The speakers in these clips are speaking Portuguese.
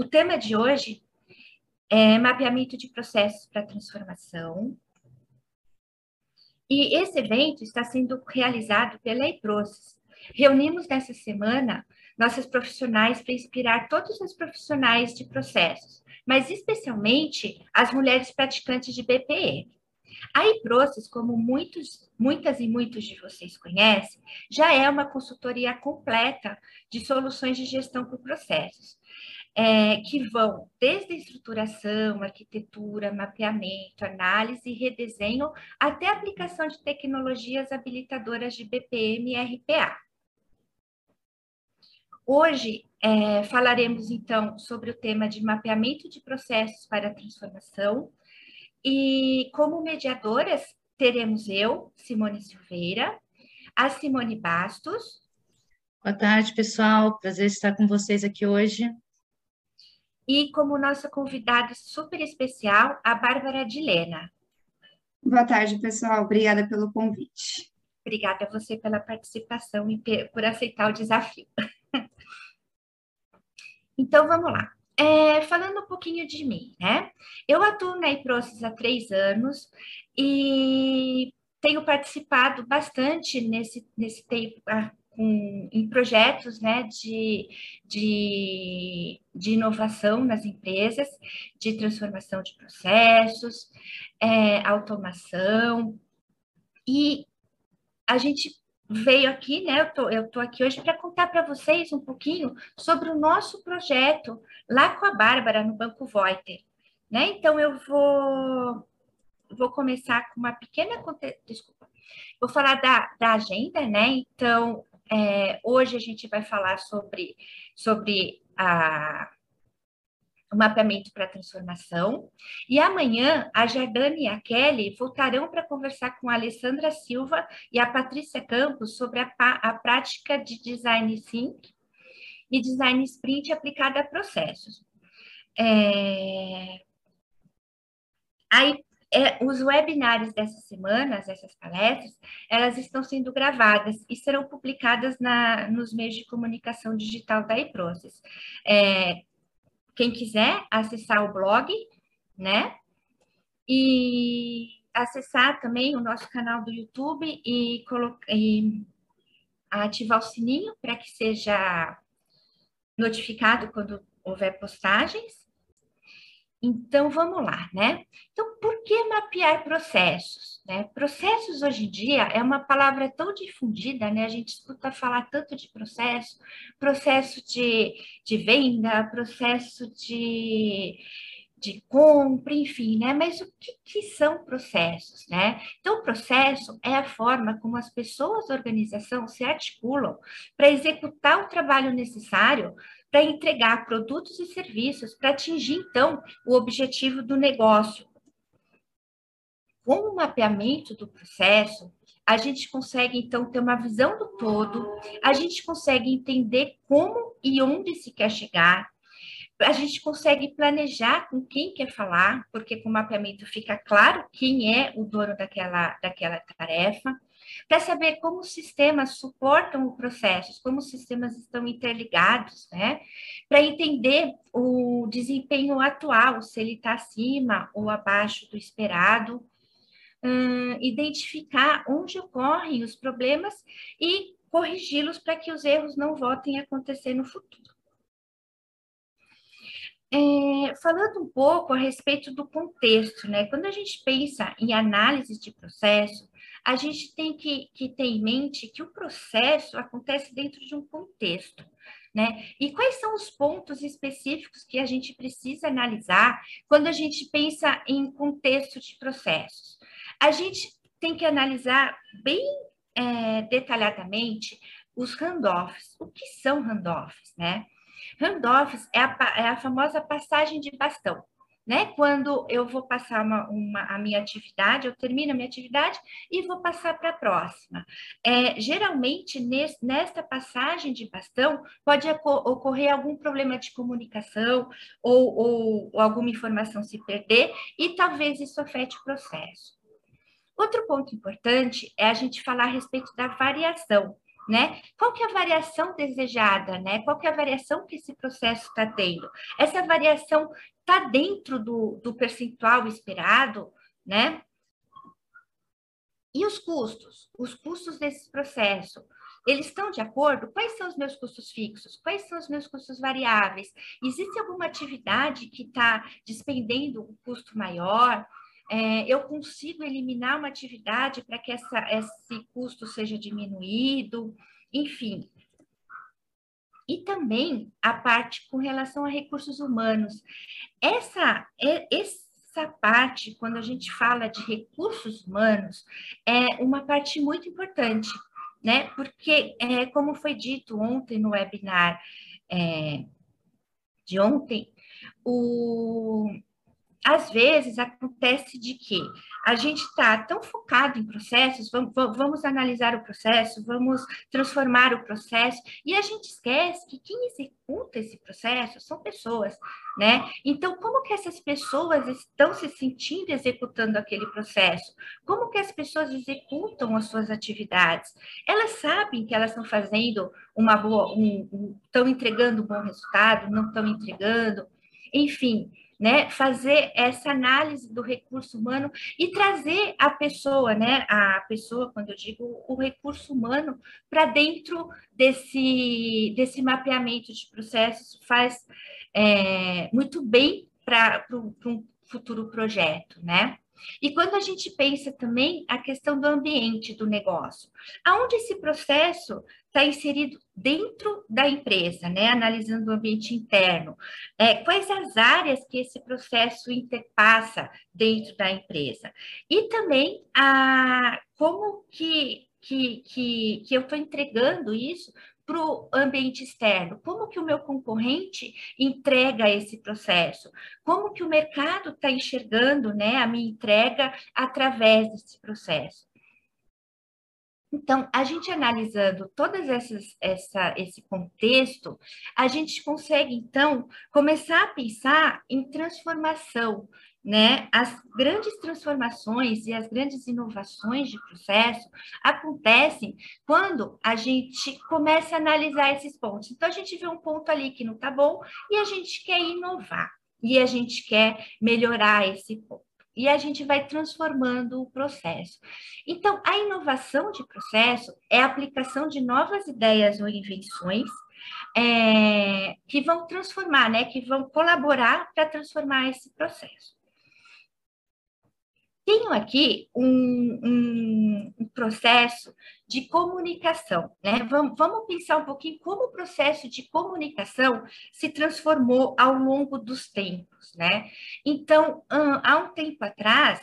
O tema de hoje é mapeamento de processos para transformação. E esse evento está sendo realizado pela IPROCES. Reunimos nessa semana nossas profissionais para inspirar todos os profissionais de processos, mas especialmente as mulheres praticantes de BPM. A IPROCES, como muitos, muitas e muitos de vocês conhecem, já é uma consultoria completa de soluções de gestão por processos, é, que vão desde estruturação, arquitetura, mapeamento, análise redesenho, até aplicação de tecnologias habilitadoras de BPM e RPA. Hoje é, falaremos então sobre o tema de mapeamento de processos para transformação, e como mediadoras, teremos eu, Simone Silveira, a Simone Bastos. Boa tarde, pessoal. Prazer estar com vocês aqui hoje. E como nossa convidada super especial, a Bárbara Dilena. Boa tarde, pessoal. Obrigada pelo convite. Obrigada a você pela participação e por aceitar o desafio. então, vamos lá. É, falando um pouquinho de mim, né? Eu atuo na IPROCES há três anos e tenho participado bastante nesse, nesse tempo ah, com, em projetos né, de, de, de, inovação nas empresas, de transformação de processos, é, automação. E a gente veio aqui, né? Eu tô, eu tô aqui hoje para contar para vocês um pouquinho sobre o nosso projeto lá com a Bárbara no Banco Voiter, né? Então eu vou vou começar com uma pequena desculpa, vou falar da, da agenda, né? Então é, hoje a gente vai falar sobre sobre a o mapeamento para transformação. E amanhã a Jardane e a Kelly voltarão para conversar com a Alessandra Silva e a Patrícia Campos sobre a, a prática de design think e design sprint aplicada a processos. É... Aí, é, os webinários dessas semanas, essas palestras, elas estão sendo gravadas e serão publicadas na, nos meios de comunicação digital da iProcess. É, quem quiser acessar o blog, né? E acessar também o nosso canal do YouTube e, e ativar o sininho para que seja notificado quando houver postagens. Então, vamos lá, né? Então, por que mapear processos? Né? Processos, hoje em dia, é uma palavra tão difundida, né? A gente escuta falar tanto de processo, processo de, de venda, processo de, de compra, enfim, né? Mas o que, que são processos, né? Então, processo é a forma como as pessoas da organização se articulam para executar o trabalho necessário para entregar produtos e serviços para atingir, então, o objetivo do negócio. Com o mapeamento do processo, a gente consegue, então, ter uma visão do todo, a gente consegue entender como e onde se quer chegar, a gente consegue planejar com quem quer falar, porque com o mapeamento fica claro quem é o dono daquela, daquela tarefa para saber como os sistemas suportam o processo, como os sistemas estão interligados, né? Para entender o desempenho atual, se ele está acima ou abaixo do esperado, hum, identificar onde ocorrem os problemas e corrigi-los para que os erros não voltem a acontecer no futuro. É, falando um pouco a respeito do contexto, né? Quando a gente pensa em análise de processo, a gente tem que, que ter em mente que o processo acontece dentro de um contexto. Né? E quais são os pontos específicos que a gente precisa analisar quando a gente pensa em contexto de processos? A gente tem que analisar bem é, detalhadamente os handoffs. O que são handoffs, né? Handoffs é a, é a famosa passagem de bastão né? Quando eu vou passar uma, uma, a minha atividade, eu termino a minha atividade e vou passar para a próxima. É, geralmente, nesse, nesta passagem de bastão, pode ocorrer algum problema de comunicação ou, ou, ou alguma informação se perder e talvez isso afete o processo. Outro ponto importante é a gente falar a respeito da variação né? Qual que é a variação desejada, né? Qual que é a variação que esse processo está tendo? Essa variação está dentro do, do percentual esperado, né? E os custos? Os custos desse processo, eles estão de acordo? Quais são os meus custos fixos? Quais são os meus custos variáveis? Existe alguma atividade que está despendendo um custo maior? É, eu consigo eliminar uma atividade para que essa, esse custo seja diminuído? Enfim. E também a parte com relação a recursos humanos. Essa, essa parte, quando a gente fala de recursos humanos, é uma parte muito importante, né? Porque, é, como foi dito ontem no webinar é, de ontem, o, às vezes acontece de que a gente está tão focado em processos, vamos, vamos, analisar o processo, vamos transformar o processo, e a gente esquece que quem executa esse processo são pessoas, né? Então, como que essas pessoas estão se sentindo executando aquele processo? Como que as pessoas executam as suas atividades? Elas sabem que elas estão fazendo uma boa, um, um, estão entregando um bom resultado, não estão entregando, enfim né, fazer essa análise do recurso humano e trazer a pessoa, né, a pessoa, quando eu digo o recurso humano, para dentro desse, desse mapeamento de processos, faz é, muito bem para um futuro projeto, né? E quando a gente pensa também a questão do ambiente do negócio, aonde esse processo está inserido dentro da empresa, né? Analisando o ambiente interno, é, quais as áreas que esse processo interpassa dentro da empresa e também a como que que, que, que eu estou entregando isso para o ambiente externo? Como que o meu concorrente entrega esse processo? Como que o mercado está enxergando né, a minha entrega através desse processo? Então, a gente analisando todas essas essa, esse contexto, a gente consegue então começar a pensar em transformação, né? As grandes transformações e as grandes inovações de processo acontecem quando a gente começa a analisar esses pontos. Então, a gente vê um ponto ali que não está bom e a gente quer inovar, e a gente quer melhorar esse ponto. E a gente vai transformando o processo. Então, a inovação de processo é a aplicação de novas ideias ou invenções é, que vão transformar, né, que vão colaborar para transformar esse processo. Tenho aqui um, um, processo de comunicação, né? Vamos, vamos pensar um pouquinho como o processo de comunicação se transformou ao longo dos tempos, né? Então, há um tempo atrás,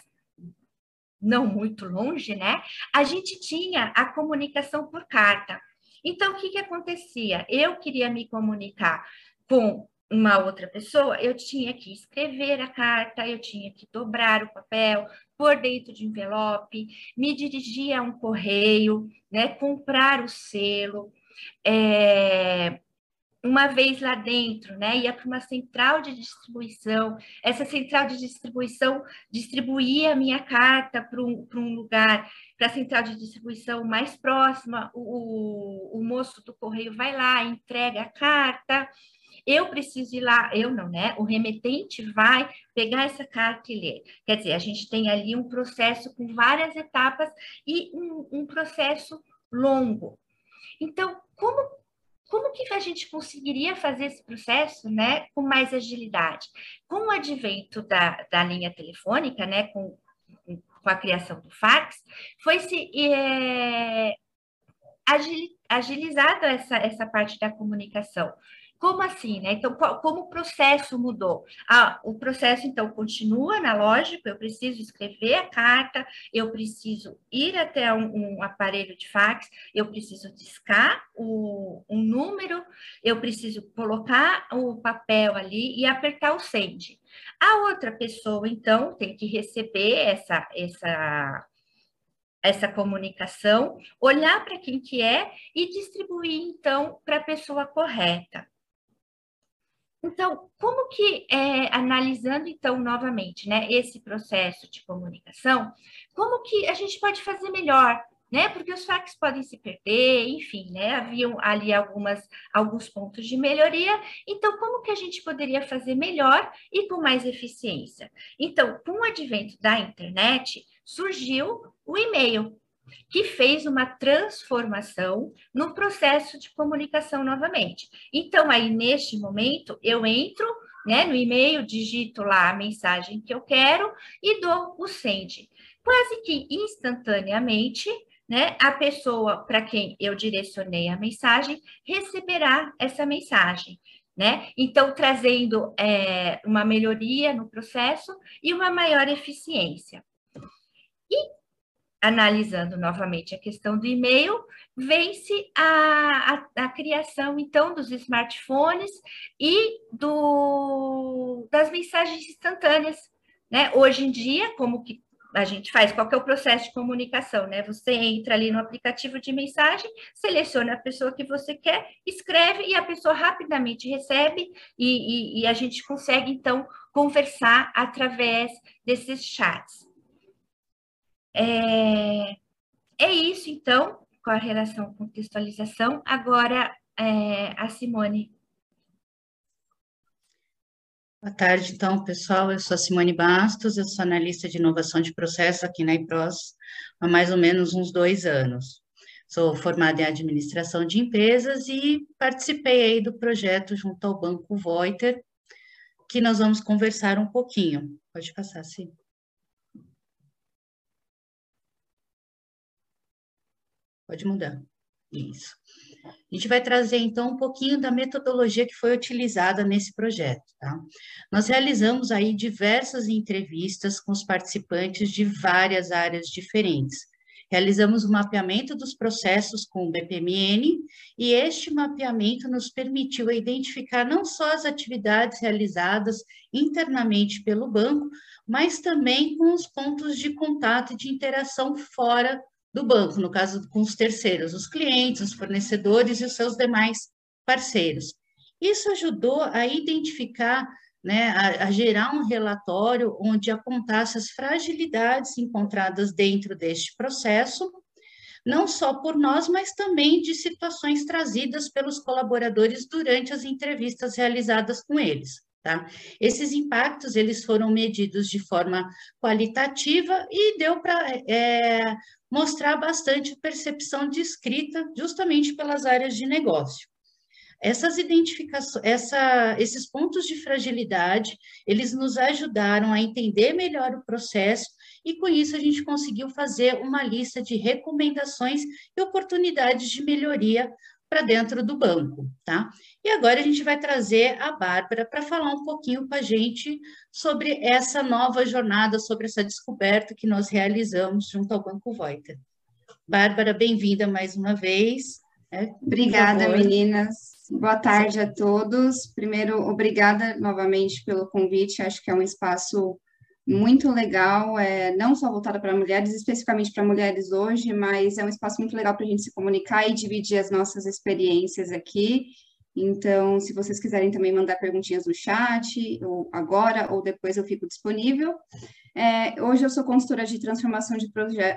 não muito longe, né? A gente tinha a comunicação por carta. Então, o que, que acontecia? Eu queria me comunicar com uma outra pessoa, eu tinha que escrever a carta, eu tinha que dobrar o papel, pôr dentro de envelope, me dirigir a um correio, né, comprar o selo, é, uma vez lá dentro, né, ia para uma central de distribuição, essa central de distribuição distribuía a minha carta para um, um lugar, para a central de distribuição mais próxima, o, o, o moço do correio vai lá, entrega a carta, eu preciso ir lá, eu não, né? O remetente vai pegar essa carta e ler. Quer dizer, a gente tem ali um processo com várias etapas e um, um processo longo. Então, como como que a gente conseguiria fazer esse processo né, com mais agilidade? Com o advento da, da linha telefônica, né, com, com a criação do fax, foi-se é, agilizada essa, essa parte da comunicação. Como assim, né? Então, como o processo mudou? Ah, o processo, então, continua analógico, eu preciso escrever a carta, eu preciso ir até um, um aparelho de fax, eu preciso discar o, um número, eu preciso colocar o papel ali e apertar o send. A outra pessoa, então, tem que receber essa, essa essa comunicação, olhar para quem que é e distribuir então para a pessoa correta. Então, como que, é, analisando então novamente, né, esse processo de comunicação, como que a gente pode fazer melhor? né? Porque os fax podem se perder, enfim, né? Haviam ali algumas, alguns pontos de melhoria. Então, como que a gente poderia fazer melhor e com mais eficiência? Então, com o advento da internet, surgiu o e-mail, que fez uma transformação no processo de comunicação novamente. Então, aí, neste momento, eu entro né, no e-mail, digito lá a mensagem que eu quero e dou o send. Quase que instantaneamente, né, a pessoa para quem eu direcionei a mensagem receberá essa mensagem. Né? Então, trazendo é, uma melhoria no processo e uma maior eficiência. E, analisando novamente a questão do e-mail, vem-se a, a, a, criação, então, dos smartphones e do, das mensagens instantâneas. Né? Hoje em dia, como que a gente faz, qual é o processo de comunicação, né? Você entra ali no aplicativo de mensagem, seleciona a pessoa que você quer, escreve e a pessoa rapidamente recebe e, e, e a gente consegue, então, conversar através desses chats. É, é isso, então, com a relação contextualização. Agora, é, a Simone Boa tarde, então, pessoal. Eu sou a Simone Bastos, eu sou analista de inovação de processo aqui na IPROS há mais ou menos uns dois anos. Sou formada em administração de empresas e participei aí do projeto junto ao Banco Voiter, que nós vamos conversar um pouquinho. Pode passar, sim. Pode mudar. Isso. A gente vai trazer, então, um pouquinho da metodologia que foi utilizada nesse projeto, tá? Nós realizamos aí diversas entrevistas com os participantes de várias áreas diferentes. Realizamos o um mapeamento dos processos com o BPMN e este mapeamento nos permitiu identificar não só as atividades realizadas internamente pelo banco, mas também com os pontos de contato e de interação fora do banco, no caso com os terceiros, os clientes, os fornecedores e os seus demais parceiros. Isso ajudou a identificar, né, a, a gerar um relatório onde apontasse as fragilidades encontradas dentro deste processo, não só por nós, mas também de situações trazidas pelos colaboradores durante as entrevistas realizadas com eles. Tá? Esses impactos eles foram medidos de forma qualitativa e deu para é, mostrar bastante percepção de escrita, justamente pelas áreas de negócio. Essas identificações, essa, esses pontos de fragilidade, eles nos ajudaram a entender melhor o processo e com isso a gente conseguiu fazer uma lista de recomendações e oportunidades de melhoria para dentro do banco, tá? E agora a gente vai trazer a Bárbara para falar um pouquinho com a gente sobre essa nova jornada, sobre essa descoberta que nós realizamos junto ao Banco Voiter. Bárbara, bem-vinda mais uma vez. Né? Obrigada, meninas. Boa tarde a todos. Primeiro, obrigada novamente pelo convite. Acho que é um espaço muito legal, é, não só voltada para mulheres, especificamente para mulheres hoje, mas é um espaço muito legal para a gente se comunicar e dividir as nossas experiências aqui. Então, se vocês quiserem também mandar perguntinhas no chat, ou agora ou depois eu fico disponível. É, hoje eu sou consultora de transformação de,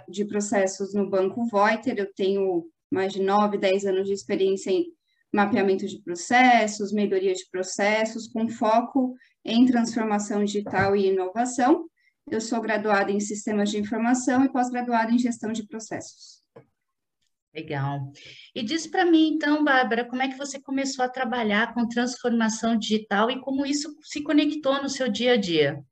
de processos no Banco Voiter, eu tenho mais de 9, 10 anos de experiência em mapeamento de processos, melhoria de processos, com foco em transformação digital e inovação. Eu sou graduada em sistemas de informação e pós-graduada em gestão de processos. Legal. E diz para mim, então, Bárbara, como é que você começou a trabalhar com transformação digital e como isso se conectou no seu dia a dia?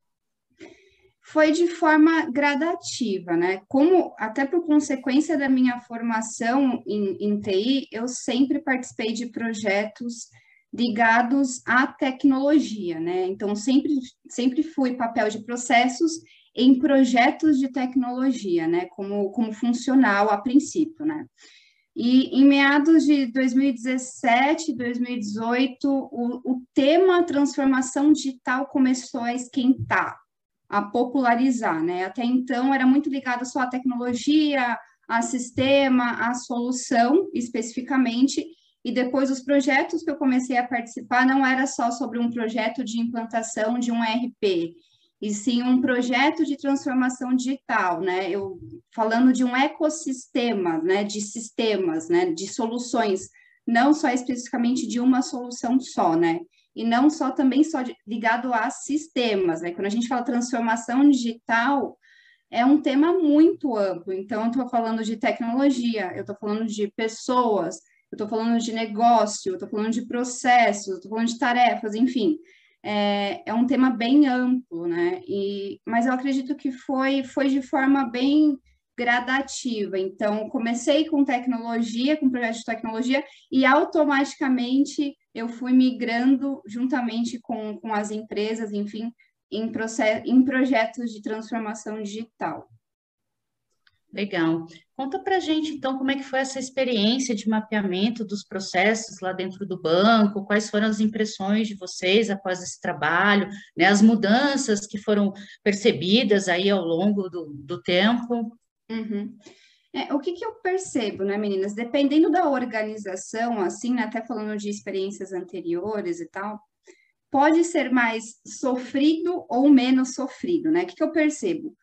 Foi de forma gradativa, né? Como, até por consequência da minha formação em, em TI, eu sempre participei de projetos ligados à tecnologia, né? Então, sempre, sempre fui papel de processos em projetos de tecnologia, né? Como, como funcional a princípio, né? E em meados de 2017, 2018, o, o tema transformação digital começou a esquentar, a popularizar, né? Até então era muito ligado só à tecnologia, a sistema, a solução especificamente, e depois os projetos que eu comecei a participar não era só sobre um projeto de implantação de um ERP. e sim um projeto de transformação digital, né? Eu falando de um ecossistema, né, de sistemas, né, de soluções, não só especificamente de uma solução só, né? E não só também só de, ligado a sistemas, né? Quando a gente fala transformação digital, é um tema muito amplo. Então, eu estou falando de tecnologia, eu estou falando de pessoas, eu estou falando de negócio, eu estou falando de processos, eu estou falando de tarefas, enfim é, é um tema bem amplo, né? E, mas eu acredito que foi, foi de forma bem gradativa. Então, comecei com tecnologia, com projeto de tecnologia, e automaticamente eu fui migrando juntamente com, com as empresas, enfim, em, process, em projetos de transformação digital. Legal. Conta para gente, então, como é que foi essa experiência de mapeamento dos processos lá dentro do banco, quais foram as impressões de vocês após esse trabalho, né, as mudanças que foram percebidas aí ao longo do, do tempo. Uhum. É, o que, que eu percebo, né, meninas? Dependendo da organização, assim, né, até falando de experiências anteriores e tal, pode ser mais sofrido ou menos sofrido, né? O que, que eu percebo?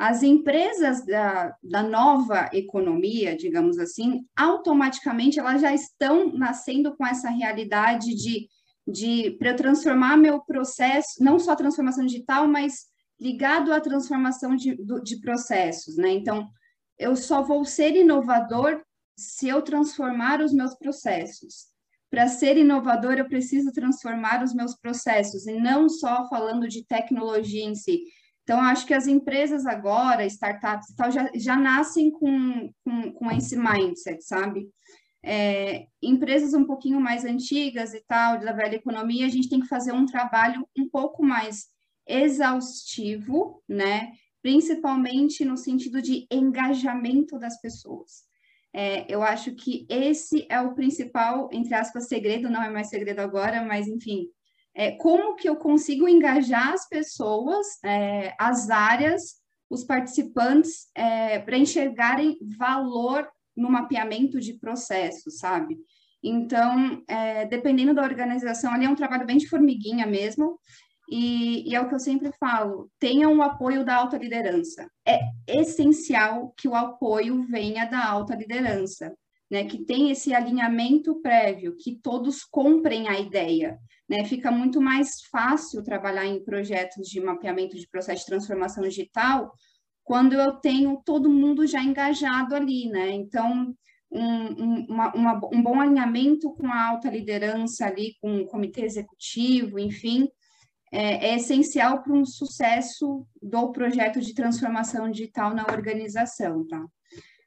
As empresas da, da nova economia, digamos assim, automaticamente elas já estão nascendo com essa realidade de, de para eu transformar meu processo, não só a transformação digital, mas ligado à transformação de, de processos, né? Então, eu só vou ser inovador se eu transformar os meus processos. Para ser inovador, eu preciso transformar os meus processos, e não só falando de tecnologia em si, então, acho que as empresas agora, startups e tal, já, já nascem com, com, com esse mindset, sabe? É, empresas um pouquinho mais antigas e tal, da velha economia, a gente tem que fazer um trabalho um pouco mais exaustivo, né? Principalmente no sentido de engajamento das pessoas. É, eu acho que esse é o principal, entre aspas, segredo, não é mais segredo agora, mas enfim, é, como que eu consigo engajar as pessoas, é, as áreas, os participantes, é, para enxergarem valor no mapeamento de processos, sabe? Então, é, dependendo da organização, ali é um trabalho bem de formiguinha mesmo, e, e, é o que eu sempre falo: tenham o apoio da alta liderança. É essencial que o apoio venha da alta liderança, né? Que tem esse alinhamento prévio, que todos comprem a ideia né? Fica muito mais fácil trabalhar em projetos de mapeamento de processo de transformação digital quando eu tenho todo mundo já engajado ali, né? Então, um, um, uma, uma, um bom alinhamento com a alta liderança ali, com o comitê executivo, enfim, é, é essencial para um sucesso do projeto de transformação digital na organização, tá?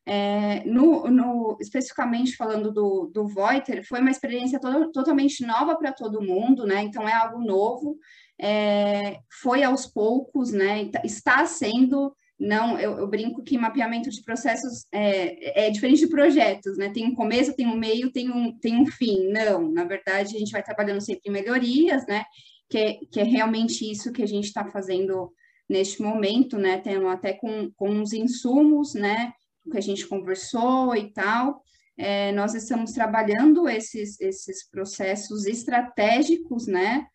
É, no, no, especificamente falando do, do Voiter, foi uma experiência to totalmente nova para todo mundo, né? Então é algo novo, é, foi aos poucos, né? Está sendo, não, eu, eu brinco que mapeamento de processos é, é, diferente de projetos, né? Tem um começo, tem um meio, tem um, tem um fim. Não, na verdade, a gente vai trabalhando sempre em melhorias, né? Que, que é realmente isso que a gente está fazendo neste momento, né? Tendo até com, com os insumos, né? Que a gente conversou e tal, é, nós estamos trabalhando esses, esses processos estratégicos, né?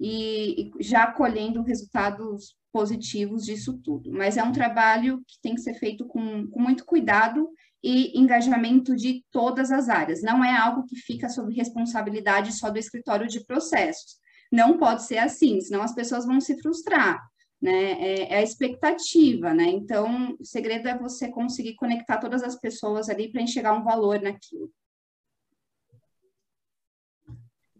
E, e, já colhendo resultados positivos disso tudo. Mas é um trabalho que tem que ser feito com, com muito cuidado e engajamento de todas as áreas. Não é algo que fica sob responsabilidade só do escritório de processos. Não pode ser assim, senão as pessoas vão se frustrar né? É, é, a expectativa, né? Então, o segredo é você conseguir conectar todas as pessoas ali para enxergar um valor naquilo.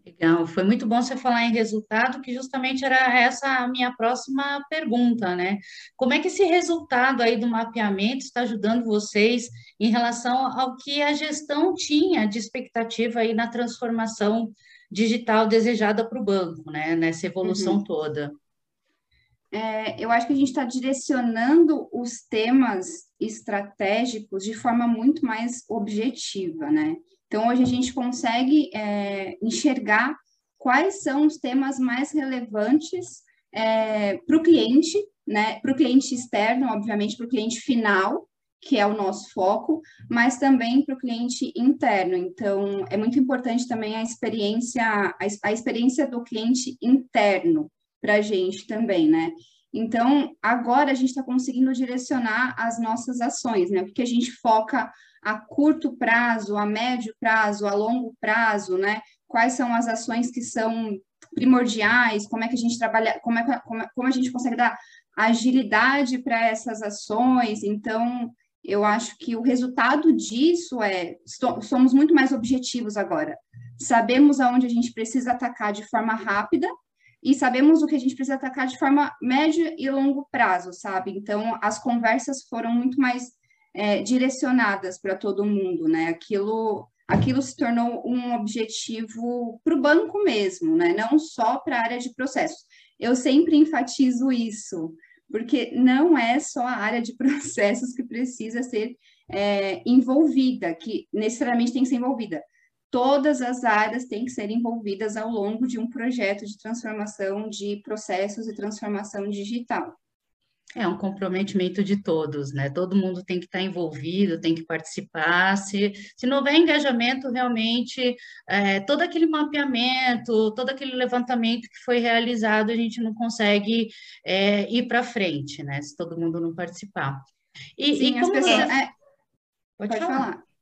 Legal, foi muito bom você falar em resultado, que justamente era essa a minha próxima pergunta, né? Como é que esse resultado aí do mapeamento está ajudando vocês em relação ao que a gestão tinha de expectativa aí na transformação digital desejada para o banco, né? Nessa evolução uhum. toda é, eu acho que a gente está direcionando os temas estratégicos de forma muito mais objetiva, né? Então, hoje a gente consegue é, enxergar quais são os temas mais relevantes é, para o cliente, né? Para o cliente externo, obviamente, para o cliente final, que é o nosso foco, mas também para o cliente interno. Então, é muito importante também a experiência, a, a experiência do cliente interno, para a gente também, né? Então, agora a gente está conseguindo direcionar as nossas ações, né? Porque a gente foca a curto prazo, a médio prazo, a longo prazo, né? Quais são as ações que são primordiais, como é que a gente trabalha, como, é, como, como a gente consegue dar agilidade para essas ações. Então, eu acho que o resultado disso é somos muito mais objetivos agora. Sabemos aonde a gente precisa atacar de forma rápida e sabemos o que a gente precisa atacar de forma média e longo prazo, sabe? Então, as conversas foram muito mais é, direcionadas para todo mundo, né? Aquilo aquilo se tornou um objetivo para o banco mesmo, né? não só para a área de processos. Eu sempre enfatizo isso, porque não é só a área de processos que precisa ser é, envolvida, que necessariamente tem que ser envolvida. Todas as áreas têm que ser envolvidas ao longo de um projeto de transformação de processos e transformação digital. É um comprometimento de todos, né? Todo mundo tem que estar envolvido, tem que participar. Se, se não houver engajamento, realmente, é, todo aquele mapeamento, todo aquele levantamento que foi realizado, a gente não consegue é, ir para frente, né? Se todo mundo não participar. E, Sim, e como pessoas, é... Pode, Pode falar. falar.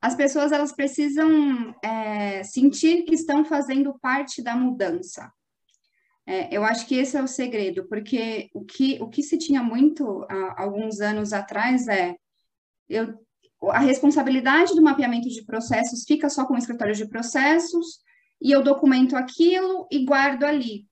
As pessoas elas precisam é, sentir que estão fazendo parte da mudança. É, eu acho que esse é o segredo, porque o que, o que se tinha muito há alguns anos atrás é eu, a responsabilidade do mapeamento de processos fica só com o escritório de processos e eu documento aquilo e guardo ali.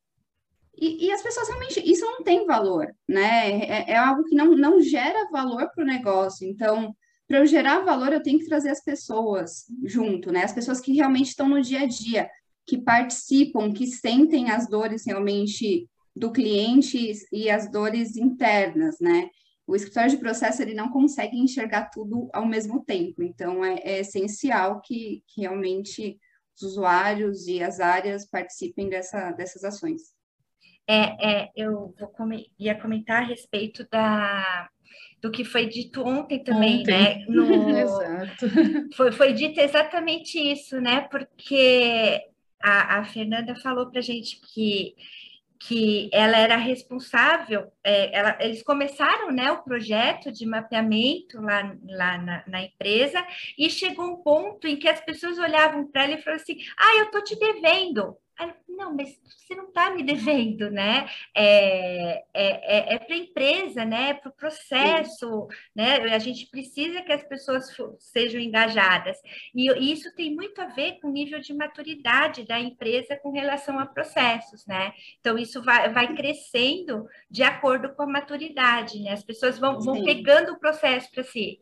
E, e as pessoas realmente, isso não tem valor, né? É, é algo que não, não gera valor para o negócio. Então, para eu gerar valor, eu tenho que trazer as pessoas junto, né? As pessoas que realmente estão no dia a dia que participam, que sentem as dores realmente do cliente e as dores internas, né? O escritório de processo ele não consegue enxergar tudo ao mesmo tempo, então é, é essencial que, que, realmente os usuários e as áreas participem dessa, dessas ações. É, é eu vou ia comentar a respeito da, do que foi dito ontem também, ontem. né? No, Exato. Foi, foi dito exatamente isso, né? Porque a, a Fernanda falou para a gente que, que ela era responsável, é, ela, eles começaram né, o projeto de mapeamento lá, lá na, na, empresa e chegou um ponto em que as pessoas olhavam para ela e falaram assim: Ah, eu estou te devendo. Aí, não, mas você não está me devendo, né? É, é, é, é para a empresa, né? É para o processo, Sim. né? A gente precisa que as pessoas sejam engajadas. E isso tem muito a ver com o nível de maturidade da empresa com relação a processos, né? Então, isso vai, vai crescendo de acordo com a maturidade, né? As pessoas vão, vão pegando o processo para si.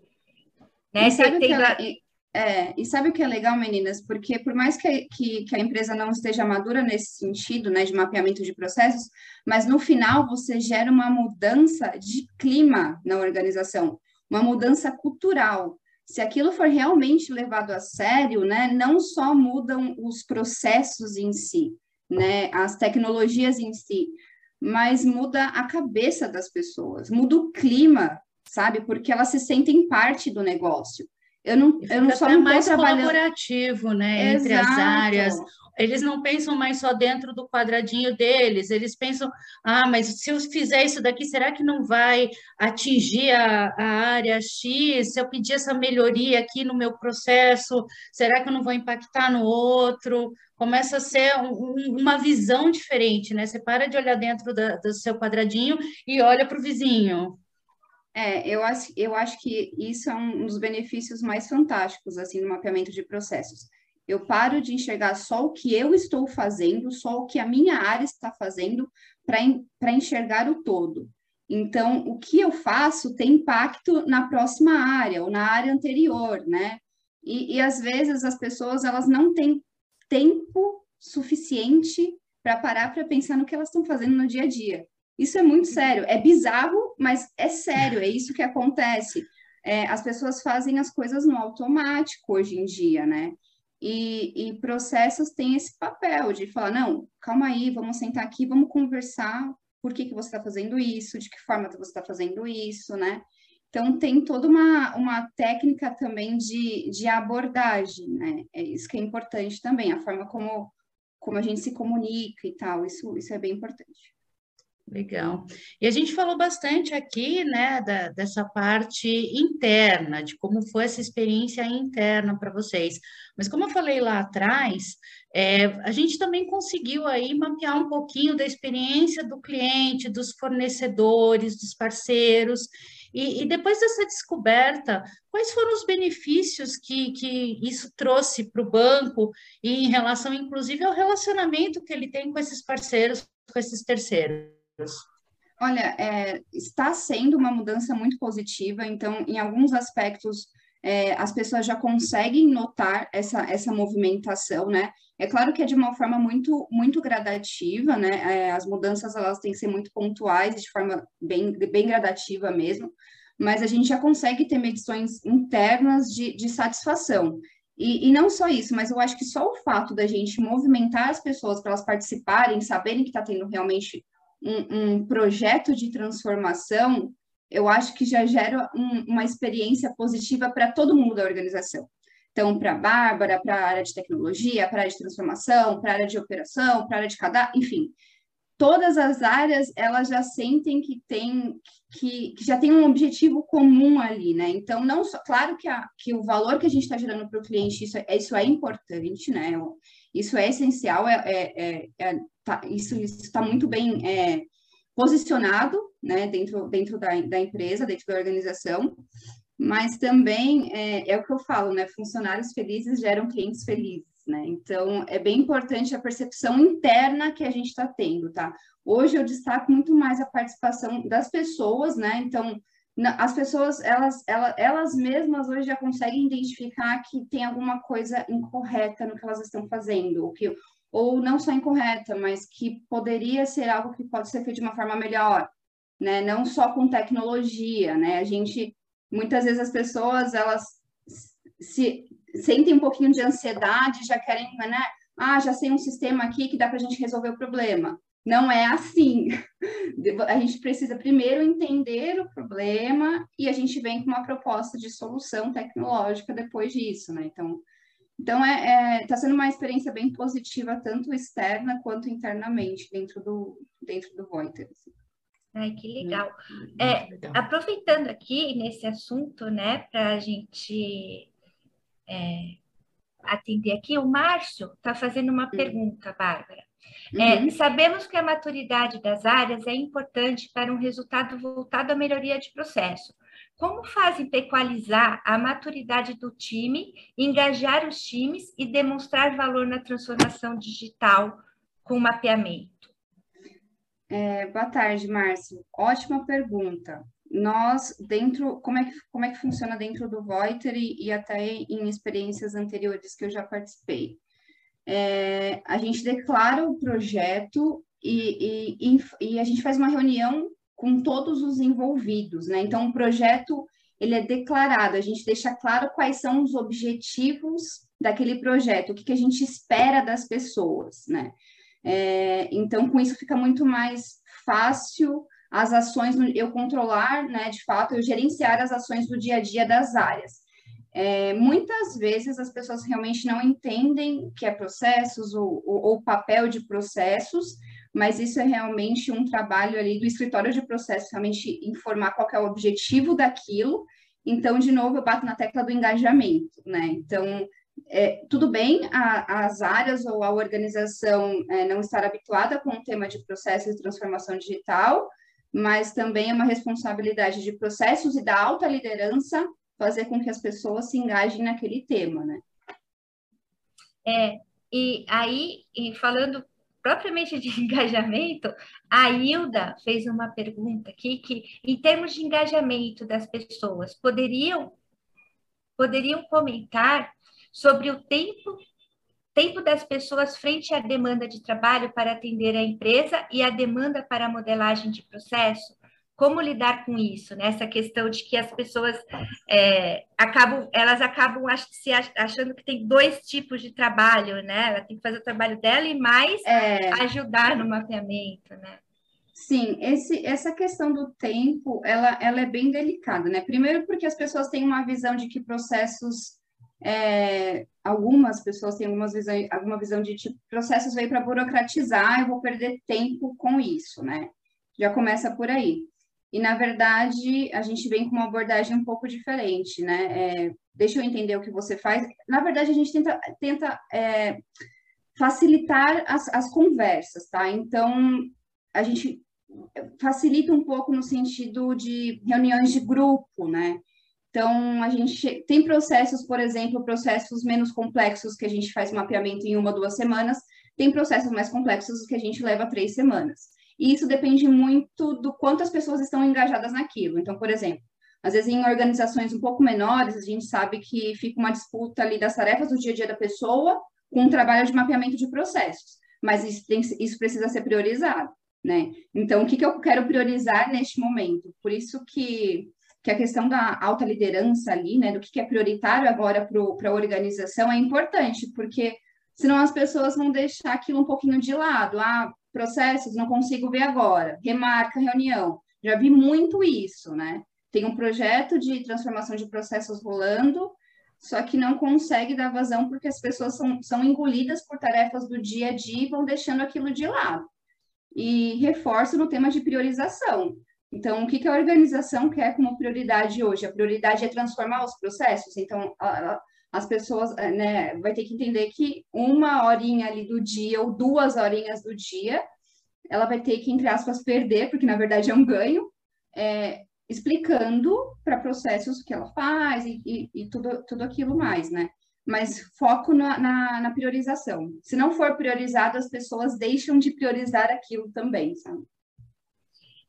Né? E sabe tem, tem... É, e sabe o que é legal, meninas? Porque por mais que, que, que, a empresa não esteja madura nesse sentido, né, de mapeamento de processos, mas no final você gera uma mudança de clima na organização, uma mudança cultural. Se aquilo for realmente levado a sério, né, não só mudam os processos em si, né, as tecnologias em si, mas muda a cabeça das pessoas, muda o clima, sabe? Porque elas se sentem parte do negócio. Eu não, eu não só não mais trabalhando... colaborativo, né, Exato. entre as áreas. Eles não pensam mais só dentro do quadradinho deles, eles pensam, ah, mas se eu fizer isso daqui, será que não vai atingir a, a área X? Se eu pedir essa melhoria aqui no meu processo, será que eu não vou impactar no outro? Começa a ser um, uma visão diferente, né? Você para de olhar dentro da, do seu quadradinho e olha para o vizinho. É, eu acho, eu acho que isso é um dos benefícios mais fantásticos, assim, no mapeamento de processos. Eu paro de enxergar só o que eu estou fazendo, só o que a minha área está fazendo, para enxergar o todo. Então, o que eu faço tem impacto na próxima área ou na área anterior, né? E, e às vezes as pessoas elas não têm tempo suficiente para parar para pensar no que elas estão fazendo no dia a dia. Isso é muito sério. É bizarro, mas é sério. É isso que acontece. É, as pessoas fazem as coisas no automático hoje em dia, né? E, e processos têm esse papel de falar, não, calma aí, vamos sentar aqui, vamos conversar por que, que você está fazendo isso, de que forma você está fazendo isso, né? Então, tem toda uma, uma técnica também de, de abordagem, né? É isso que é importante também, a forma como, como a gente se comunica e tal, isso, isso é bem importante. Legal. E a gente falou bastante aqui, né, da, dessa parte interna, de como foi essa experiência interna para vocês. Mas como eu falei lá atrás, é, a gente também conseguiu aí mapear um pouquinho da experiência do cliente, dos fornecedores, dos parceiros. E, e depois dessa descoberta, quais foram os benefícios que, que isso trouxe para o banco e em relação, inclusive, ao relacionamento que ele tem com esses parceiros, com esses terceiros? Olha, é, está sendo uma mudança muito positiva, então, em alguns aspectos, é, as pessoas já conseguem notar essa, essa movimentação, né? É claro que é de uma forma muito, muito gradativa, né? É, as mudanças, elas têm que ser muito pontuais, de forma bem, bem gradativa mesmo, mas a gente já consegue ter medições internas de, de satisfação. E, e, não só isso, mas eu acho que só o fato da gente movimentar as pessoas para elas participarem, saberem que está tendo realmente um, um projeto de transformação, eu acho que já gera um, uma experiência positiva para todo mundo da organização. Então, para a Bárbara, para a área de tecnologia, para a área de transformação, para a área de operação, para a área de cadastro, enfim, todas as áreas elas já sentem que tem que, que, já tem um objetivo comum ali, né? Então, não só, claro que, a, que o valor que a gente está gerando para o cliente, isso é, isso é importante, né? Isso é essencial, é, é, é, é tá, isso está muito bem é, posicionado né, dentro, dentro da, da empresa, dentro da organização, mas também é, é o que eu falo, né? Funcionários felizes geram clientes felizes. Né? Então, é bem importante a percepção interna que a gente está tendo, tá? Hoje eu destaco muito mais a participação das pessoas, né? Então, as pessoas, elas, elas, elas mesmas hoje já conseguem identificar que tem alguma coisa incorreta no que elas estão fazendo, ou que, ou não só incorreta, mas que poderia ser algo que pode ser feito de uma forma melhor, né? Não só com tecnologia, né? A gente, muitas vezes as pessoas, elas se sentem um pouquinho de ansiedade, já querem, né? Ah, já sei um sistema aqui que dá para a gente resolver o problema. Não é assim. A gente precisa primeiro entender o problema e a gente vem com uma proposta de solução tecnológica depois disso, né? Então, então, é, é, tá sendo uma experiência bem positiva, tanto externa quanto internamente, dentro do, dentro do Voiter. Assim. Ai, que legal. É, aproveitando aqui nesse assunto, né, para a gente é, atender aqui, o Márcio está fazendo uma pergunta, Bárbara. É, uhum. sabemos que a maturidade das áreas é importante para um resultado voltado à melhoria de processo. Como fazem para equalizar a maturidade do time, engajar os times e demonstrar valor na transformação digital com mapeamento? É, boa tarde, Márcio. Ótima pergunta. Nós, dentro, como é que, como é que funciona dentro do Voiter e, e até em experiências anteriores que eu já participei? É, a gente declara o projeto e, e, e, a gente faz uma reunião com todos os envolvidos, né? Então, o projeto ele é declarado, a gente deixa claro quais são os objetivos daquele projeto, o que, que a gente espera das pessoas, né? É, então, com isso fica muito mais fácil as ações, eu controlar, né, de fato, eu gerenciar as ações do dia a dia das áreas. É, muitas vezes as pessoas realmente não entendem o que é processos ou o papel de processos, mas isso é realmente um trabalho ali do escritório de processos, realmente informar qual é o objetivo daquilo. Então, de novo, eu bato na tecla do engajamento, né? Então, é, tudo bem a, as áreas ou a organização é, não estar habituada com o tema de processos de transformação digital, mas também é uma responsabilidade de processos e da alta liderança fazer com que as pessoas se engajem naquele tema, né? É, e aí, e falando propriamente de engajamento, a Hilda fez uma pergunta aqui que, em termos de engajamento das pessoas, poderiam poderiam comentar sobre o tempo tempo das pessoas frente à demanda de trabalho para atender a empresa e a demanda para a modelagem de processo? Como lidar com isso, né? Essa questão de que as pessoas é, acabam, elas acabam se achando que tem dois tipos de trabalho, né? Ela tem que fazer o trabalho dela e mais é... ajudar no mapeamento, né? Sim, esse, essa questão do tempo, ela, ela é bem delicada, né? Primeiro porque as pessoas têm uma visão de que processos é, algumas pessoas têm algumas visão, alguma visão de tipo, processos veio para burocratizar, eu vou perder tempo com isso, né? Já começa por aí. E, na verdade, a gente vem com uma abordagem um pouco diferente, né? É, deixa eu entender o que você faz. Na verdade, a gente tenta, tenta é, facilitar as, as conversas, tá? Então, a gente facilita um pouco no sentido de reuniões de grupo, né? Então, a gente tem processos, por exemplo, processos menos complexos que a gente faz mapeamento em uma, duas semanas, tem processos mais complexos que a gente leva três semanas. E isso depende muito do quanto as pessoas estão engajadas naquilo. Então, por exemplo, às vezes em organizações um pouco menores, a gente sabe que fica uma disputa ali das tarefas do dia a dia da pessoa com um trabalho de mapeamento de processos. Mas isso, tem, isso precisa ser priorizado, né? Então, o que, que eu quero priorizar neste momento? Por isso que, que a questão da alta liderança ali, né, do que, que é prioritário agora para a organização é importante, porque senão as pessoas vão deixar aquilo um pouquinho de lado. Ah, processos, não consigo ver agora, remarca reunião. Já vi muito isso, né? Tem um projeto de transformação de processos rolando, só que não consegue dar vazão porque as pessoas são, são engolidas por tarefas do dia a dia e vão deixando aquilo de lado. E reforço no tema de priorização. Então, o que, que a organização quer como prioridade hoje? A prioridade é transformar os processos. Então, a, as pessoas, eh, né, vai ter que entender que uma horinha ali do dia ou duas horinhas do dia, ela vai ter que, entre aspas, perder, porque na verdade é um ganho, é, explicando para processos o que ela faz e, e, e, tudo, tudo aquilo mais, né? Mas foco na, na, na priorização. Se não for priorizado, as pessoas deixam de priorizar aquilo também, sabe?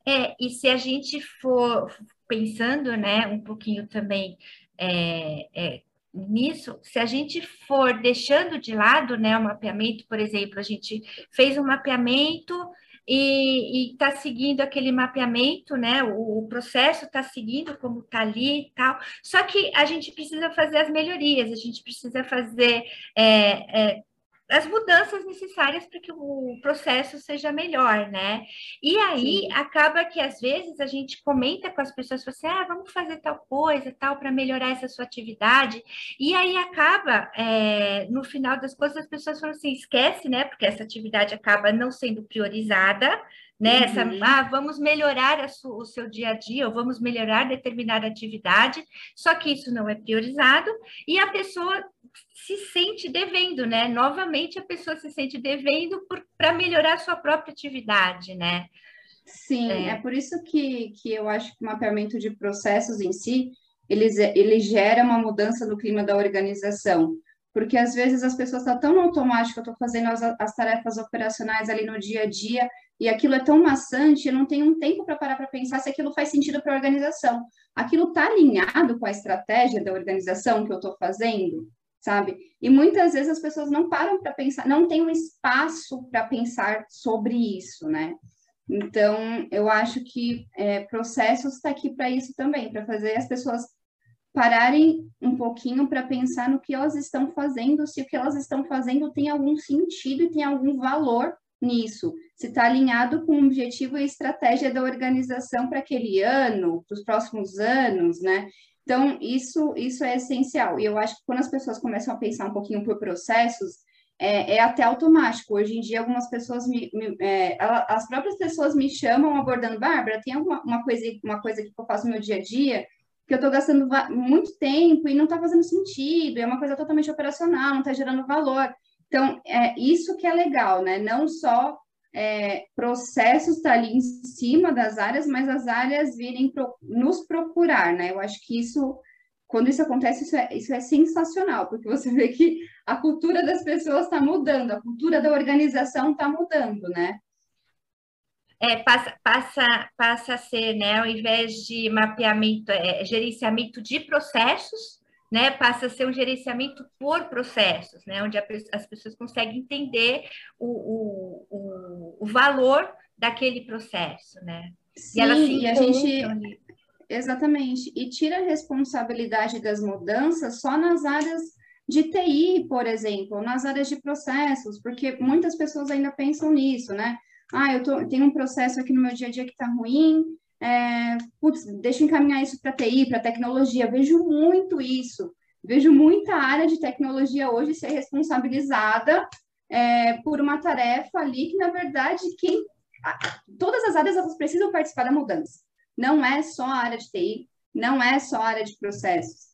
É, e se a gente for pensando, né, um pouquinho também é, é, nisso, se a gente for deixando de lado né, o mapeamento, por exemplo, a gente fez um mapeamento e está seguindo aquele mapeamento, né? O, o processo está seguindo como está ali e tal. Só que a gente precisa fazer as melhorias, a gente precisa fazer é, é, as mudanças necessárias para que o processo seja melhor, né? E aí Sim. acaba que às vezes a gente comenta com as pessoas, assim, ah, vamos fazer tal coisa, tal, para melhorar essa sua atividade. E aí acaba, é, no final das coisas, as pessoas falam assim, esquece, né? Porque essa atividade acaba não sendo priorizada, né? Uhum. Essa, ah, vamos melhorar su, o seu dia a dia, ou vamos melhorar determinada atividade, só que isso não é priorizado, e a pessoa se sente devendo, né? Novamente a pessoa se sente devendo para melhorar a sua própria atividade, né? Sim, é. é, por isso que, que eu acho que o mapeamento de processos em si, ele, ele gera uma mudança no clima da organização, porque às vezes as pessoas estão tão no automático, eu estou fazendo as, as tarefas operacionais ali no dia a dia, e aquilo é tão maçante, eu não tenho um tempo para parar para pensar se aquilo faz sentido para a organização. Aquilo está alinhado com a estratégia da organização que eu estou fazendo? sabe? E muitas vezes as pessoas não param para pensar, não tem um espaço para pensar sobre isso, né? Então, eu acho que é, processos está aqui para isso também, para fazer as pessoas pararem um pouquinho para pensar no que elas estão fazendo, se o que elas estão fazendo tem algum sentido e tem algum valor nisso, se está alinhado com o objetivo e estratégia da organização para aquele ano, para os próximos anos, né? Então, isso, isso é essencial. E eu acho que quando as pessoas começam a pensar um pouquinho por processos, é, é até automático. Hoje em dia, algumas pessoas me. me é, ela, as próprias pessoas me chamam abordando, Bárbara, tem alguma uma coisa, uma coisa que eu faço no meu dia a dia que eu estou gastando muito tempo e não está fazendo sentido, é uma coisa totalmente operacional, não está gerando valor. Então, é isso que é legal, né? Não só é, processos estar tá ali em cima das áreas, mas as áreas virem pro, nos procurar, né? Eu acho que isso, quando isso acontece, isso é, isso é sensacional, porque você vê que a cultura das pessoas está mudando, a cultura da organização está mudando, né? É, passa, passa, passa a ser, né, ao invés de mapeamento, é, gerenciamento de processos, né, passa a ser um gerenciamento por processos, né, onde a, as pessoas conseguem entender o, o, o, o, valor daquele processo, né? Sim, e, e a gente ali. exatamente e tira a responsabilidade das mudanças só nas áreas de TI, por exemplo, nas áreas de processos, porque muitas pessoas ainda pensam nisso, né? Ah, eu tô, tenho um processo aqui no meu dia a dia que está ruim, é, putz, deixa eu encaminhar isso para TI, para tecnologia. Vejo muito isso. Vejo muita área de tecnologia hoje ser responsabilizada é, por uma tarefa ali que, na verdade, quem todas as áreas elas precisam participar da mudança. Não é só a área de TI, não é só a área de processos.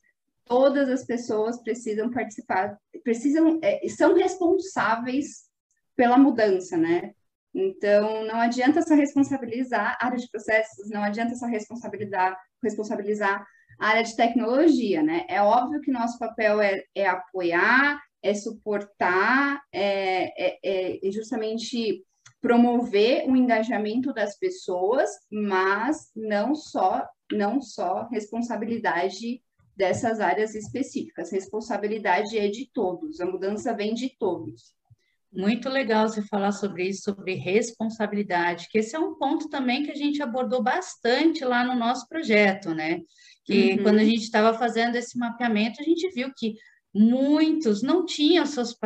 Todas as pessoas precisam participar, precisam, é, são responsáveis pela mudança, né? Então, não adianta só responsabilizar a área de processos, não adianta só responsabilizar, responsabilizar a área de tecnologia, né? É óbvio que nosso papel é, é apoiar, é suportar, é, é, é justamente promover o engajamento das pessoas, mas não só não só responsabilidade dessas áreas específicas, responsabilidade é de todos, a mudança vem de todos. Muito legal você falar sobre isso, sobre responsabilidade, que esse é um ponto também que a gente abordou bastante lá no nosso projeto, né? Que uhum. quando a gente estava fazendo esse mapeamento, a gente viu que muitos não tinham seus,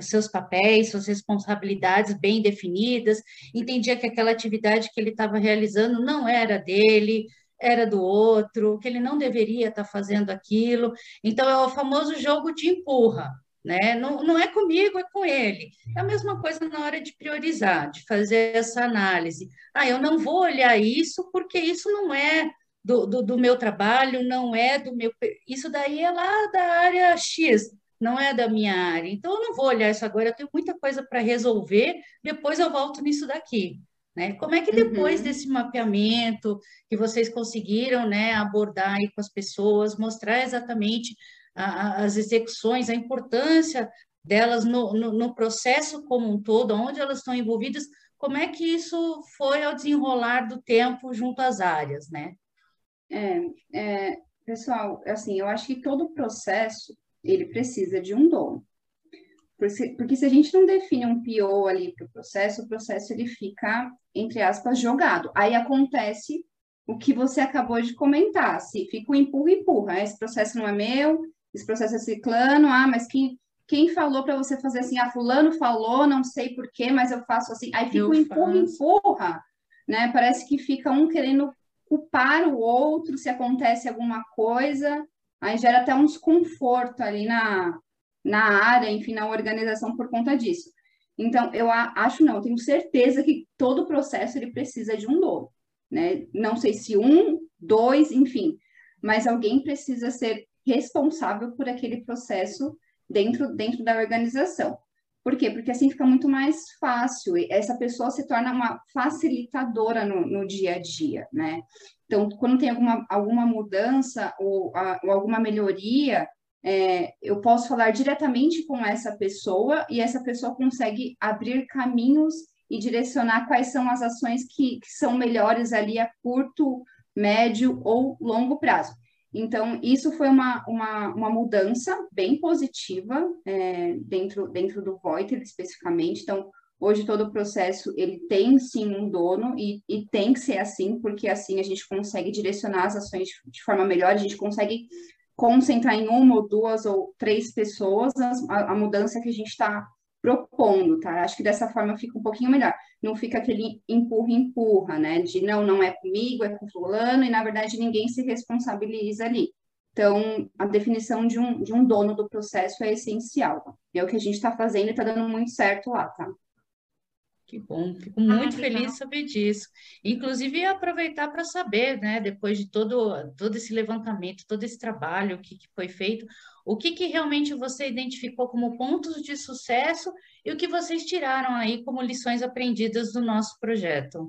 seus papéis, suas responsabilidades bem definidas, entendia que aquela atividade que ele estava realizando não era dele, era do outro, que ele não deveria estar tá fazendo aquilo. Então, é o famoso jogo de empurra. Né? Não, não é comigo, é com ele. É a mesma coisa na hora de priorizar, de fazer essa análise. Ah, eu não vou olhar isso porque isso não é do, do, do, meu trabalho, não é do meu. Isso daí é lá da área X, não é da minha área. Então, eu não vou olhar isso agora, eu tenho muita coisa para resolver, depois eu volto nisso daqui. Né? Como é que depois uhum. desse mapeamento que vocês conseguiram né, abordar aí com as pessoas, mostrar exatamente as execuções, a importância delas no, no, no, processo como um todo, onde elas estão envolvidas, como é que isso foi ao desenrolar do tempo junto às áreas, né? É, é, pessoal, assim, eu acho que todo processo, ele precisa de um dono. Porque, porque se a gente não define um PO ali para o processo, o processo ele fica, entre aspas, jogado. Aí acontece o que você acabou de comentar, se fica o empurra, empurra. Esse processo não é meu, esse processo é ciclano, ah, mas quem, quem falou para você fazer assim? Ah, fulano falou, não sei porquê, mas eu faço assim. Aí fica o empurra, empurra, né? Parece que fica um querendo culpar o outro se acontece alguma coisa, aí gera até um desconforto ali na, na área, enfim, na organização por conta disso. Então, eu acho não, eu tenho certeza que todo processo ele precisa de um dono, né? Não sei se um, dois, enfim, mas alguém precisa ser responsável por aquele processo dentro, dentro da organização. Por quê? Porque assim fica muito mais fácil, essa pessoa se torna uma facilitadora no, no dia a dia, né? Então, quando tem alguma, alguma mudança ou, a, ou alguma melhoria, é, eu posso falar diretamente com essa pessoa e essa pessoa consegue abrir caminhos e direcionar quais são as ações que, que são melhores ali a curto, médio ou longo prazo. Então, isso foi uma, uma, uma mudança bem positiva é, dentro, dentro do Voiter, especificamente. Então, hoje todo o processo, ele tem, sim, um dono e, e tem que ser assim, porque assim a gente consegue direcionar as ações de, de forma melhor, a gente consegue concentrar em uma ou duas ou três pessoas a, a mudança que a gente está propondo, tá? Acho que dessa forma fica um pouquinho melhor. Não fica aquele empurra-empurra, né? De não, não é comigo, é com fulano, e na verdade ninguém se responsabiliza ali. Então, a definição de um, de um dono do processo é essencial. É o que a gente está fazendo e está dando muito certo lá, tá? Que bom, fico ah, muito ah, feliz de saber disso. Inclusive, aproveitar para saber, né, depois de todo, todo esse levantamento, todo esse trabalho que, que foi feito, o que, que realmente você identificou como pontos de sucesso e o que vocês tiraram aí como lições aprendidas do nosso projeto?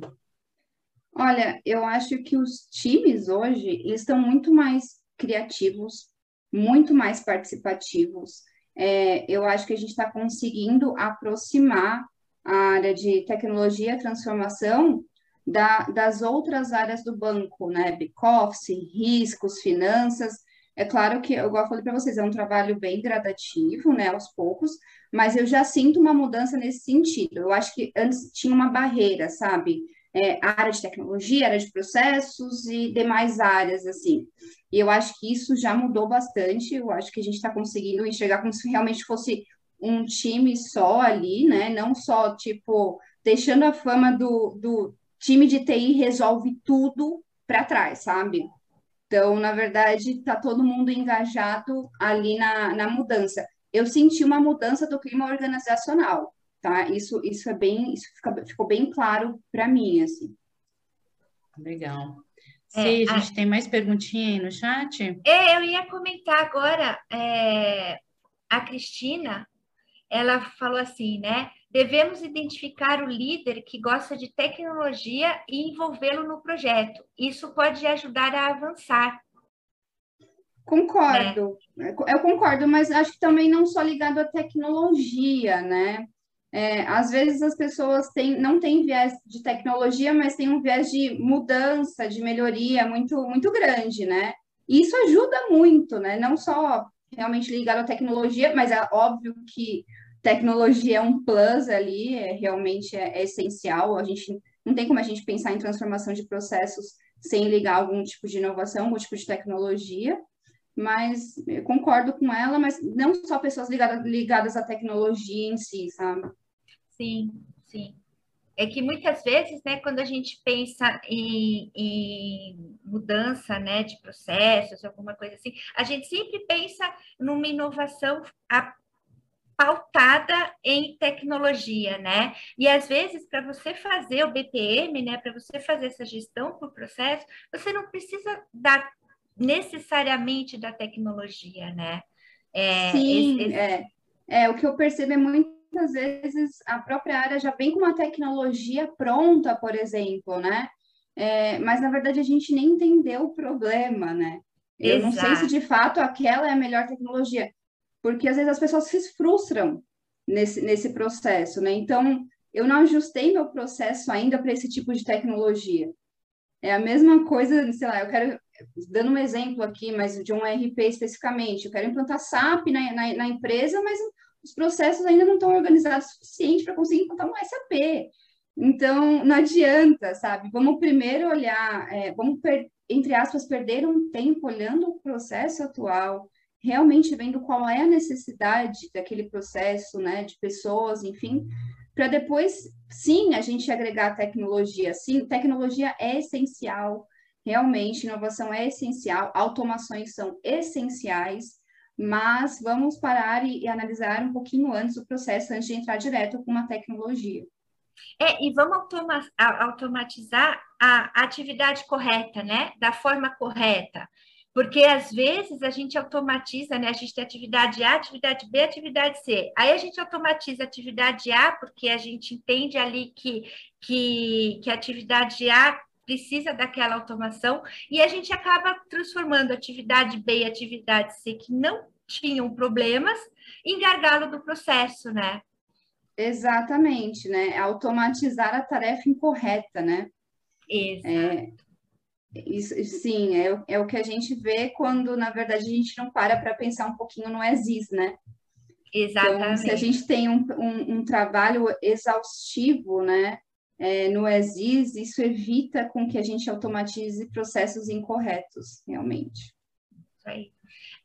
Olha, eu acho que os times hoje estão muito mais criativos, muito mais participativos. É, eu acho que a gente está conseguindo aproximar a área de tecnologia e transformação da, das outras áreas do banco, né? Back-office, riscos, finanças. É claro que, igual eu falei para vocês, é um trabalho bem gradativo, né, aos poucos, mas eu já sinto uma mudança nesse sentido. Eu acho que antes tinha uma barreira, sabe? É, área de tecnologia, área de processos e demais áreas, assim. E eu acho que isso já mudou bastante. Eu acho que a gente está conseguindo enxergar como se realmente fosse um time só ali, né? Não só, tipo, deixando a fama do, do time de TI resolve tudo para trás, sabe? Então, na verdade, está todo mundo engajado ali na, na mudança. Eu senti uma mudança do clima organizacional. tá? Isso, isso é bem, isso fica, ficou bem claro para mim, assim. Legal. Sim, é, a gente a... tem mais perguntinha aí no chat? É, eu ia comentar agora, é, a Cristina, ela falou assim, né? Devemos identificar o líder que gosta de tecnologia e envolvê-lo no projeto. Isso pode ajudar a avançar. Concordo, né? eu concordo, mas acho que também não só ligado à tecnologia, né? É, às vezes as pessoas têm, não têm viés de tecnologia, mas têm um viés de mudança, de melhoria muito, muito grande, né? E isso ajuda muito, né? Não só realmente ligado à tecnologia, mas é óbvio que tecnologia é um plus ali, é, realmente é, é essencial. A gente não tem como a gente pensar em transformação de processos sem ligar algum tipo de inovação, algum tipo de tecnologia mas concordo com ela, mas não só pessoas ligadas, ligadas à tecnologia em si, sabe? Sim, sim. É que muitas vezes, né, quando a gente pensa em, em, mudança, né, de processos, alguma coisa assim, a gente sempre pensa numa inovação pautada em tecnologia, né? E às vezes, para você fazer o BPM, né, para você fazer essa gestão por processo, você não precisa dar necessariamente da tecnologia, né? É, Sim, esse, esse... É, é, o que eu percebo é muitas vezes a própria área já vem com uma tecnologia pronta, por exemplo, né? É, mas na verdade a gente nem entendeu o problema, né? Eu Exato. não sei se de fato aquela é a melhor tecnologia, porque às vezes as pessoas se frustram nesse, nesse processo, né? Então, eu não ajustei meu processo ainda para esse tipo de tecnologia. É a mesma coisa, sei lá, eu quero dando um exemplo aqui, mas de um RP especificamente, eu quero implantar SAP na, na, na empresa, mas os processos ainda não estão organizados o suficiente para conseguir implantar um SAP. Então, não adianta, sabe? Vamos primeiro olhar, é, vamos, per, entre aspas, perder um tempo olhando o processo atual, realmente vendo qual é a necessidade daquele processo, né, de pessoas, enfim, para depois, sim, a gente agregar tecnologia. Sim, tecnologia é essencial, Realmente, inovação é essencial, automações são essenciais, mas vamos parar e, e analisar um pouquinho antes o processo, antes de entrar direto com uma tecnologia. É, e vamos automa automatizar a atividade correta, né? Da forma correta. Porque às vezes a gente automatiza, né? A gente tem atividade A, atividade B, atividade C. Aí a gente automatiza a atividade A, porque a gente entende ali que, que, que a atividade A precisa daquela automação e a gente acaba transformando atividade B e atividade C que não tinham problemas em gargalo do processo, né? Exatamente, né? Automatizar a tarefa incorreta, né? Exato. É, isso, sim, é, é o que a gente vê quando, na verdade, a gente não para para pensar um pouquinho no ESIS, né? Exatamente. Então, se a gente tem um, um, um trabalho exaustivo, né? é, no ESIS, isso evita com que a gente automatize processos incorretos, realmente. Isso aí.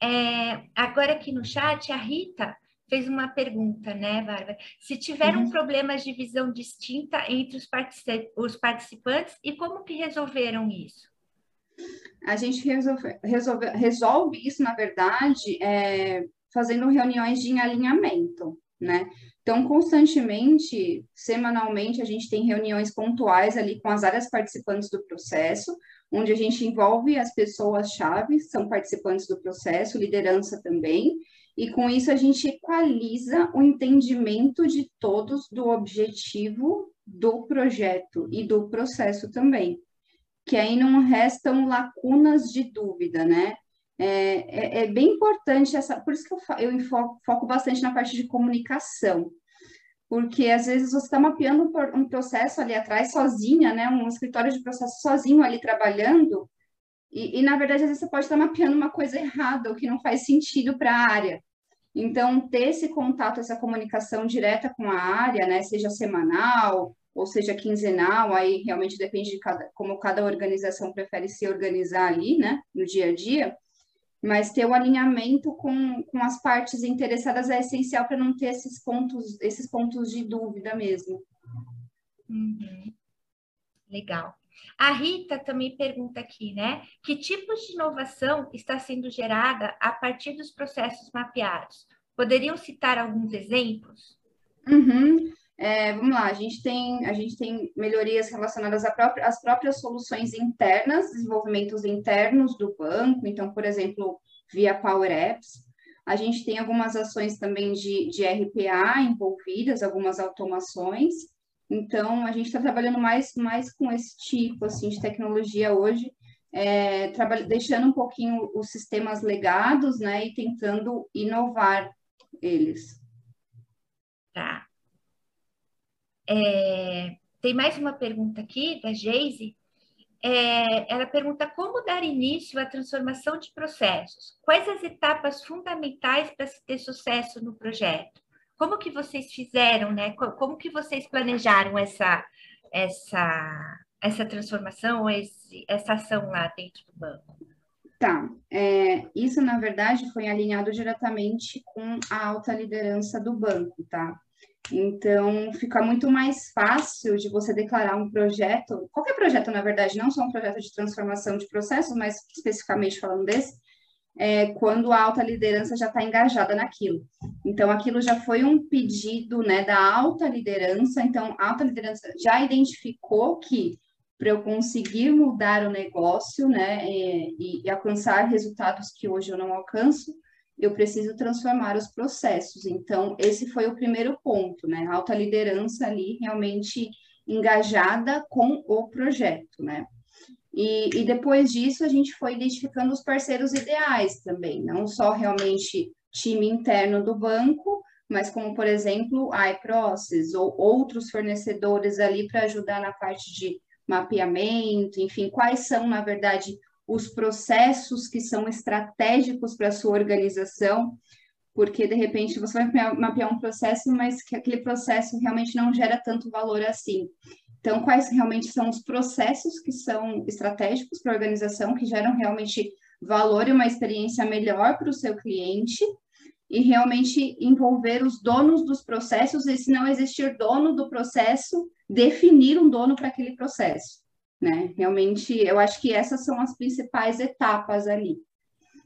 É, agora aqui no chat, a Rita fez uma pergunta, né, Bárbara? Se tiveram uhum. problemas de visão distinta entre os, particip os participantes e como que resolveram isso? A gente resolve, resolve, resolve isso, na verdade, é, fazendo reuniões de alinhamento, né? Então, constantemente, semanalmente, a gente tem reuniões pontuais ali com as áreas participantes do processo, onde a gente envolve as pessoas-chave, são participantes do processo, liderança também, e com isso a gente equaliza o entendimento de todos do objetivo do projeto e do processo também. Que aí não restam lacunas de dúvida, né? É, é, é, bem importante essa, por isso que eu, eu foco, bastante na parte de comunicação, porque às vezes você está mapeando um processo ali atrás sozinha, né, um escritório de processo sozinho ali trabalhando, e, e na verdade às vezes você pode estar tá mapeando uma coisa errada, o que não faz sentido para a área. Então, ter esse contato, essa comunicação direta com a área, né, seja semanal ou seja quinzenal, aí realmente depende de cada, como cada organização prefere se organizar ali, né, no dia a dia, mas ter o alinhamento com, com as partes interessadas é essencial para não ter esses pontos, esses pontos de dúvida mesmo. Uhum. Legal. A Rita também pergunta aqui, né? Que tipos de inovação está sendo gerada a partir dos processos mapeados? Poderiam citar alguns exemplos? Uhum. É, vamos lá, a gente tem, a gente tem melhorias relacionadas própria, às próprias soluções internas, desenvolvimentos internos do banco, então, por exemplo, via Power Apps. A gente tem algumas ações também de, de RPA envolvidas, algumas automações. Então, a gente está trabalhando mais, mais com esse tipo assim, de tecnologia hoje, é, deixando um pouquinho os sistemas legados né, e tentando inovar eles. Tá. É, tem mais uma pergunta aqui da Geise. É, ela pergunta como dar início à transformação de processos. Quais as etapas fundamentais para se ter sucesso no projeto? Como que vocês fizeram, né? Como que vocês planejaram essa essa essa transformação, esse, essa ação lá dentro do banco? Tá, é, isso na verdade foi alinhado diretamente com a alta liderança do banco, tá? Então, fica muito mais fácil de você declarar um projeto, qualquer projeto, na verdade, não só um projeto de transformação de processos, mas especificamente falando desse, é, quando a alta liderança já está engajada naquilo. Então, aquilo já foi um pedido né, da alta liderança, então, a alta liderança já identificou que para eu conseguir mudar o negócio né, é, e, e alcançar resultados que hoje eu não alcanço, eu preciso transformar os processos. Então, esse foi o primeiro ponto, né? Alta liderança ali realmente engajada com o projeto, né? E, e, depois disso, a gente foi identificando os parceiros ideais também, não só realmente time interno do banco, mas como, por exemplo, a iProcess ou outros fornecedores ali para ajudar na parte de mapeamento, enfim, quais são, na verdade, os processos que são estratégicos para a sua organização, porque de repente você vai mapear um processo, mas que aquele processo realmente não gera tanto valor assim. Então, quais realmente são os processos que são estratégicos para a organização, que geram realmente valor e uma experiência melhor para o seu cliente, e realmente envolver os donos dos processos, e se não existir dono do processo, definir um dono para aquele processo né? Realmente, eu acho que essas são as principais etapas ali.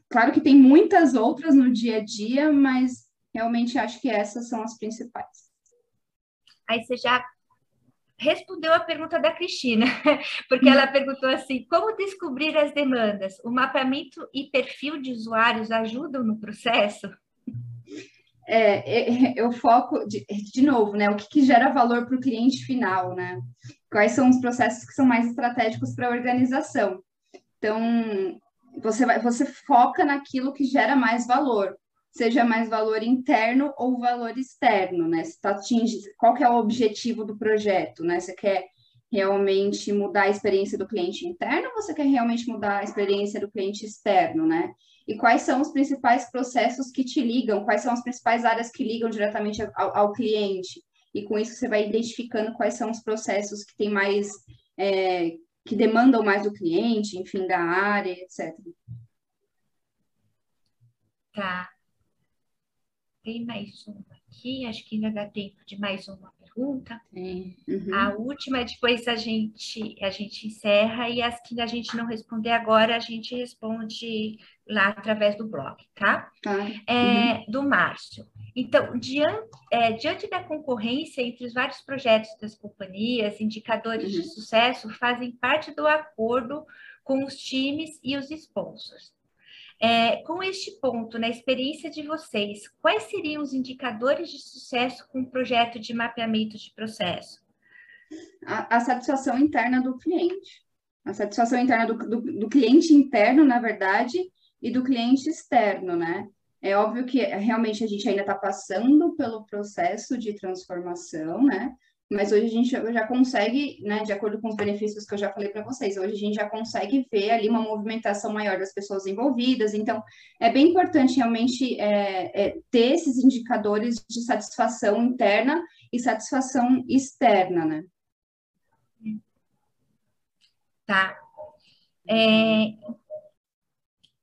Claro que tem muitas outras no dia a dia, mas realmente acho que essas são as principais. Aí você já respondeu a pergunta da Cristina, porque ela perguntou assim: como descobrir as demandas? O mapeamento e perfil de usuários ajudam no processo? É, é eu foco de, de novo, né? O que, que gera valor para o cliente final, né? Quais são os processos que são mais estratégicos para a organização. Então, você, vai, você foca naquilo que gera mais valor, seja mais valor interno ou valor externo, né? Você tá atinge, qual que é o objetivo do projeto, né? Você quer realmente mudar a experiência do cliente interno ou você quer realmente mudar a experiência do cliente externo, né? E quais são os principais processos que te ligam, quais são as principais áreas que ligam diretamente ao, ao cliente? E com isso você vai identificando quais são os processos que tem mais, é, que demandam mais do cliente, enfim, da área, etc. Tá. Tem mais uma aqui, acho que ainda dá tempo de mais uma pergunta. Uhum. A última, depois a gente, a gente encerra e as que a gente não responder agora, a gente responde lá através do blog, tá? tá. É, uhum. Do Márcio. Então, diante, é, diante, da concorrência entre os vários projetos das companhias, indicadores uhum. de sucesso fazem parte do acordo com os times e os sponsors. É, com este ponto, na experiência de vocês, quais seriam os indicadores de sucesso com o projeto de mapeamento de processo? A, a satisfação interna do cliente. A satisfação interna do, do, do cliente interno, na verdade, e do cliente externo, né? É óbvio que realmente a gente ainda está passando pelo processo de transformação, né? Mas hoje a gente já consegue, né, de acordo com os benefícios que eu já falei para vocês, hoje a gente já consegue ver ali uma movimentação maior das pessoas envolvidas. Então, é bem importante realmente é, é, ter esses indicadores de satisfação interna e satisfação externa, né? Tá. É,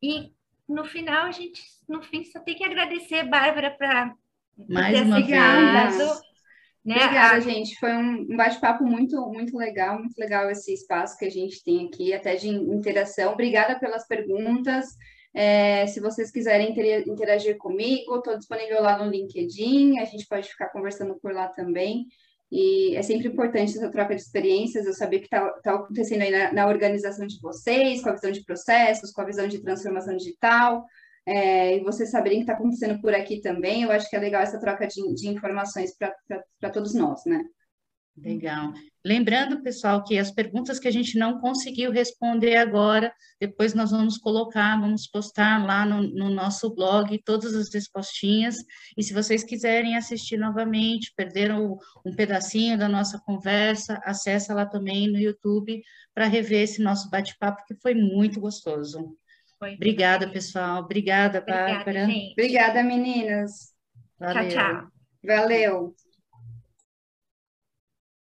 e no final, a gente, no fim, só tem que agradecer, Bárbara, para mais uma vez. Né? Obrigada, a... gente. Foi um bate-papo muito, muito legal, muito legal esse espaço que a gente tem aqui, até de interação. Obrigada pelas perguntas. É, se vocês quiserem interagir comigo, estou disponível lá no LinkedIn, a gente pode ficar conversando por lá também. E é sempre importante essa troca de experiências, eu saber o que está tá acontecendo aí na, na, organização de vocês, com a visão de processos, com a visão de transformação digital, é, e vocês saberem o que está acontecendo por aqui também. Eu acho que é legal essa troca de, de informações para todos nós, né? Legal. Lembrando, pessoal, que as perguntas que a gente não conseguiu responder agora, depois nós vamos colocar, vamos postar lá no, no, nosso blog todas as respostinhas. E se vocês quiserem assistir novamente, perderam um pedacinho da nossa conversa, acessa lá também no YouTube para rever esse nosso bate-papo, que foi muito gostoso. Foi. Obrigada, pessoal. Obrigada, Bárbara. Obrigada, meninas. Valeu. Tchau, tchau. Valeu.